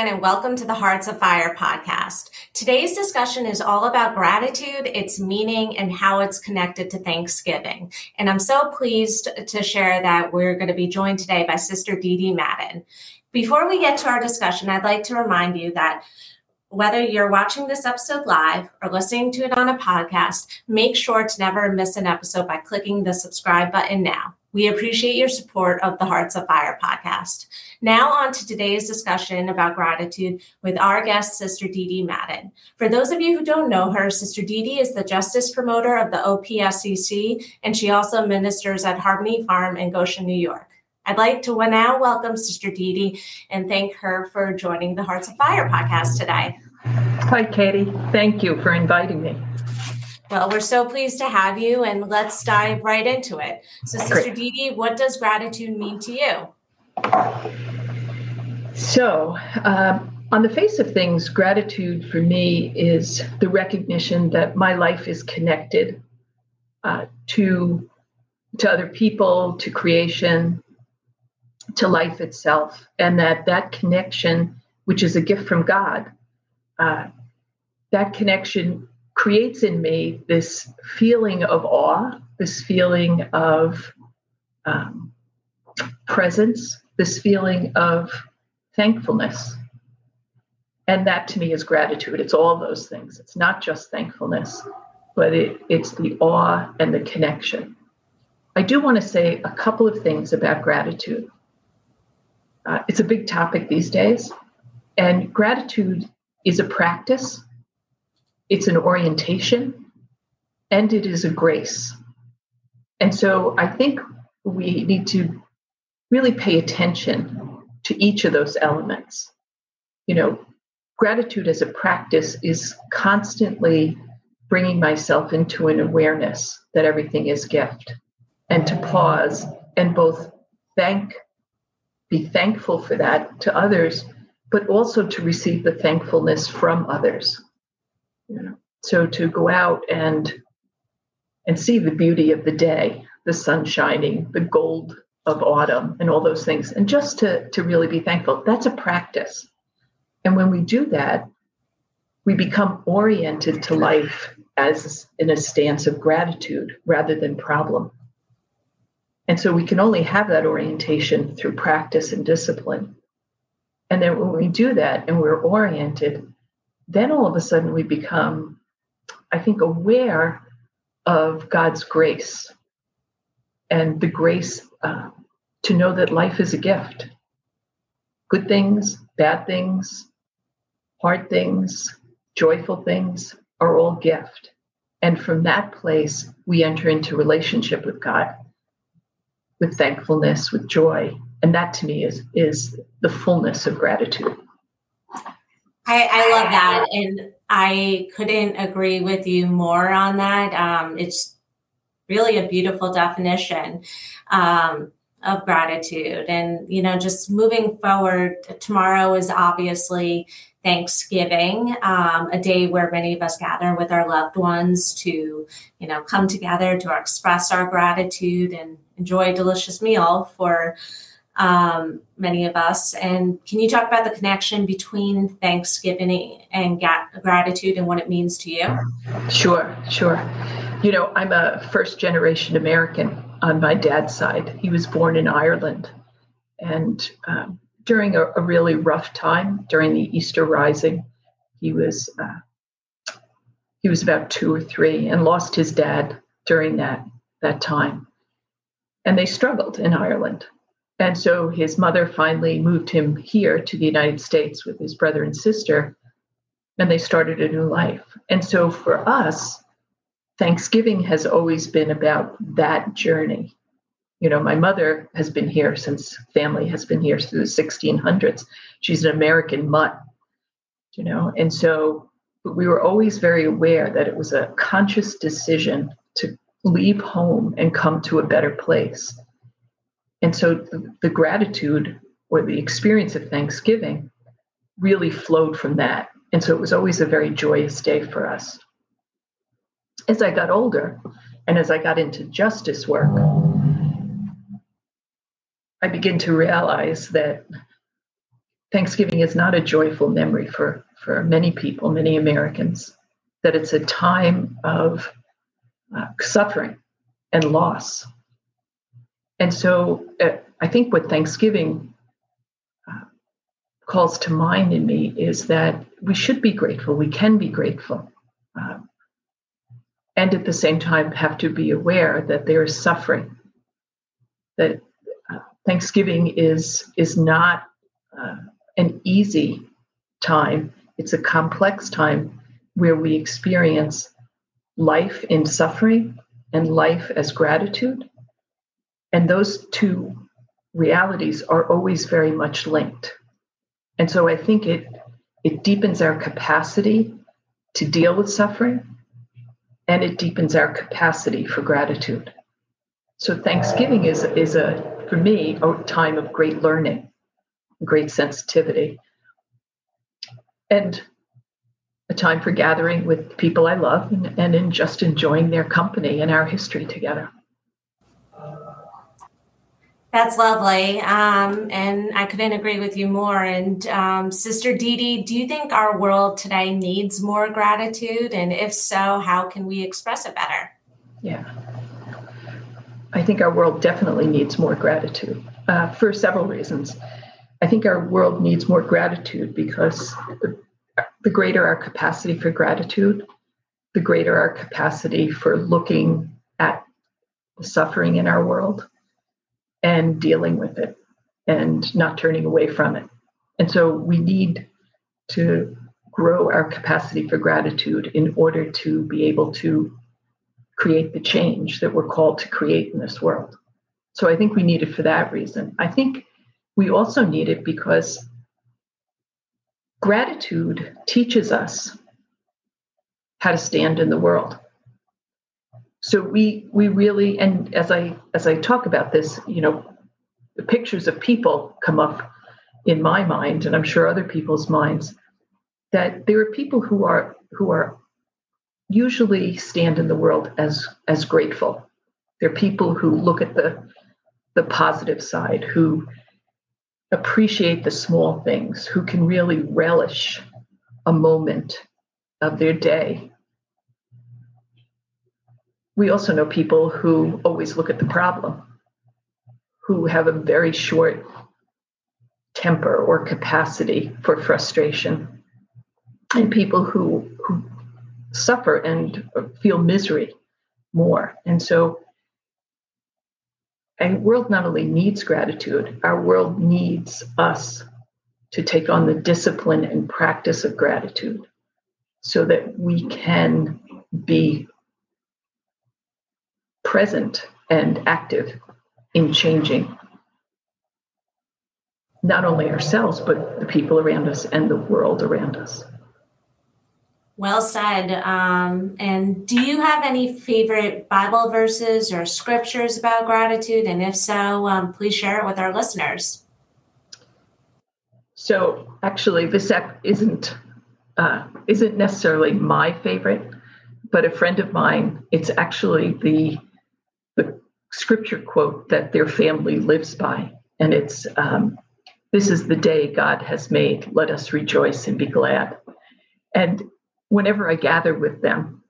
Mann, and welcome to the Hearts of Fire podcast. Today's discussion is all about gratitude, its meaning, and how it's connected to Thanksgiving. And I'm so pleased to share that we're going to be joined today by Sister Dee Dee Madden. Before we get to our discussion, I'd like to remind you that whether you're watching this episode live or listening to it on a podcast, make sure to never miss an episode by clicking the subscribe button now. We appreciate your support of the Hearts of Fire podcast. Now, on to today's discussion about gratitude with our guest, Sister Dee Dee Madden. For those of you who don't know her, Sister Dee Dee is the justice promoter of the OPSCC, and she also ministers at Harmony Farm in Goshen, New York. I'd like to now welcome Sister Dee Dee and thank her for joining the Hearts of Fire podcast today. Hi, Katie. Thank you for inviting me. Well, we're so pleased to have you, and let's dive right into it. So, Sister Dee Dee, what does gratitude mean to you? So, um, on the face of things, gratitude for me is the recognition that my life is connected uh, to to other people, to creation, to life itself, and that that connection, which is a gift from God, uh, that connection creates in me this feeling of awe, this feeling of um, presence, this feeling of thankfulness. And that to me is gratitude. It's all those things. It's not just thankfulness, but it, it's the awe and the connection. I do want to say a couple of things about gratitude. Uh, it's a big topic these days, and gratitude is a practice it's an orientation, and it is a grace. And so I think we need to really pay attention to each of those elements. You know, gratitude as a practice is constantly bringing myself into an awareness that everything is gift and to pause and both thank be thankful for that to others but also to receive the thankfulness from others you know, so to go out and and see the beauty of the day, the sun shining, the gold of autumn, and all those things, and just to to really be thankful. That's a practice. And when we do that, we become oriented to life as in a stance of gratitude rather than problem. And so we can only have that orientation through practice and discipline. And then when we do that and we're oriented, then all of a sudden we become, I think, aware of God's grace and the grace uh, to know that life is a gift. Good things, bad things, hard things, joyful things are all gift. And from that place, we enter into relationship with God with thankfulness, with joy. And that to me is, is the fullness of gratitude. I, I love that. And I couldn't agree with you more on that. Um, it's really a beautiful definition um, of gratitude. And, you know, just moving forward, tomorrow is obviously Thanksgiving, um, a day where many of us gather with our loved ones to, you know, come together to express our gratitude and enjoy a delicious meal for um, many of us. And can you talk about the connection between Thanksgiving and gratitude and what it means to you? Sure, sure. You know, I'm a first generation American on my dad's side. He was born in Ireland. And um, during a, a, really rough time, during the Easter Rising, he was uh, he was about two or three and lost his dad during that that time. And they struggled in Ireland. And so his mother finally moved him here to the United States with his brother and sister, and they started a new life. And so for us, Thanksgiving has always been about that journey. You know, my mother has been here since family has been here through the 1600s. She's an American mutt, you know, and so we were always very aware that it was a conscious decision to leave home and come to a better place and so the, the gratitude or the experience of Thanksgiving really flowed from that. And so it was always a very joyous day for us. As I got older and as I got into justice work, I began to realize that Thanksgiving is not a joyful memory for, for many people, many Americans, that it's a time of uh, suffering and loss. And so uh, I think what Thanksgiving uh, calls to mind in me is that we should be grateful, we can be grateful. Uh, and at the same time, have to be aware that there is suffering, that uh, Thanksgiving is, is not uh, an easy time, it's a complex time where we experience life in suffering and life as gratitude. And those two realities are always very much linked. And so I think it it deepens our capacity to deal with suffering and it deepens our capacity for gratitude. So Thanksgiving is is a for me a time of great learning, great sensitivity. And a time for gathering with people I love and, and in just enjoying their company and our history together. That's lovely. Um, and I couldn't agree with you more. And um, Sister Dee Dee, do you think our world today needs more gratitude? And if so, how can we express it better? Yeah. I think our world definitely needs more gratitude uh, for several reasons. I think our world needs more gratitude because the, the greater our capacity for gratitude, the greater our capacity for looking at the suffering in our world and dealing with it and not turning away from it. And so we need to grow our capacity for gratitude in order to be able to create the change that we're called to create in this world. So I think we need it for that reason. I think we also need it because gratitude teaches us how to stand in the world so we we really and as i as i talk about this you know the pictures of people come up in my mind and i'm sure other people's minds that there are people who are who are usually stand in the world as as grateful. They're people who look at the the positive side who appreciate the small things who can really relish a moment of their day we also know people who always look at the problem, who have a very short temper or capacity for frustration, and people who, who suffer and feel misery more. And so, our world not only needs gratitude, our world needs us to take on the discipline and practice of gratitude so that we can be present and active in changing not only ourselves, but the people around us and the world around us. Well said. Um, and do you have any favorite Bible verses or scriptures about gratitude? And if so, um, please share it with our listeners. So, actually, this isn't uh, isn't necessarily my favorite, but a friend of mine. It's actually the scripture quote that their family lives by. And it's, um, This is the day God has made. Let us rejoice and be glad. And whenever I gather with them,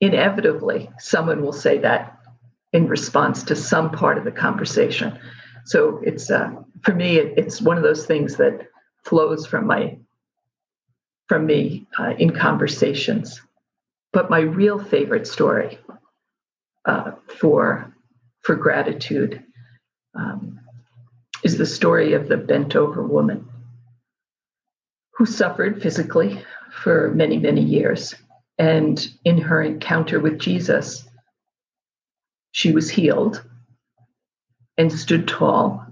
inevitably someone will say that in response to some part of the conversation. So it's, uh, for me, it, it's one of those things that flows from my from me uh, in conversations. But my real favorite story uh, for for gratitude um, is the story of the bent over woman who suffered physically for many many years. And in her encounter with jesus she was healed and stood tall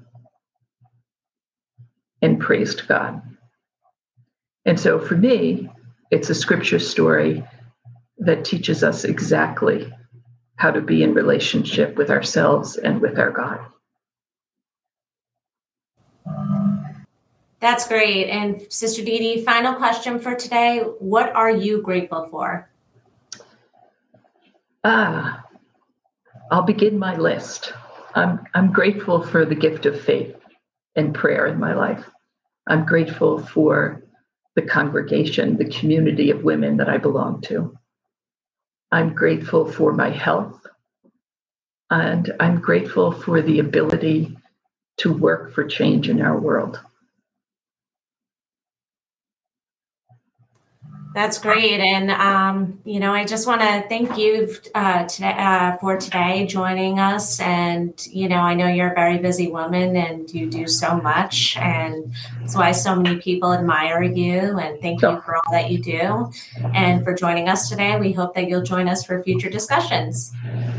and praised god. And so for me it's a scripture story that teaches us exactly how to be in relationship with ourselves and with our God. That's great. And Sister Dee Dee, final question for today. What are you grateful for? Ah, I'll begin my list. I'm, I'm grateful for the gift of faith and prayer in my life. I'm grateful for the congregation, the community of women that I belong to. I'm grateful for my health. And I'm grateful for the ability to work for change in our world. That's great. And, um, you know, I just want to thank you uh, today, uh, for today joining us. And, you know, I know you're a very busy woman and you do so much. And that's why so many people admire you. And thank you for all that you do. And for joining us today, we hope that you'll join us for future discussions.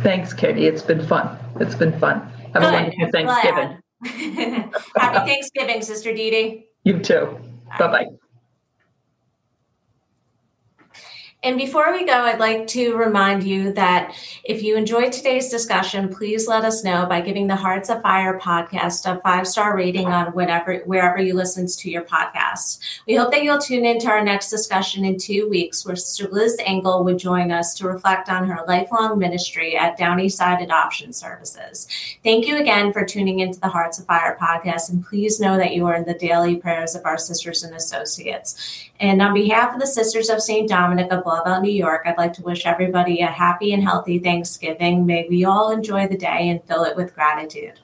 Thanks, Katie. It's been fun. It's been fun. Have Good. a wonderful Thanksgiving. Happy Thanksgiving, Sister Dee Dee. You too. Bye bye. And before we go, I'd like to remind you that if you enjoyed today's discussion, please let us know by giving the Hearts of Fire podcast a five star rating on whatever wherever you listen to your podcast. We hope that you'll tune into our next discussion in two weeks, where Sister Liz Engel would join us to reflect on her lifelong ministry at Downside Adoption Services. Thank you again for tuning into the Hearts of Fire podcast, and please know that you are in the daily prayers of our sisters and associates. And on behalf of the Sisters of St. Dominic of Blauvelt, New York, I'd like to wish everybody a happy and healthy Thanksgiving. May we all enjoy the day and fill it with gratitude.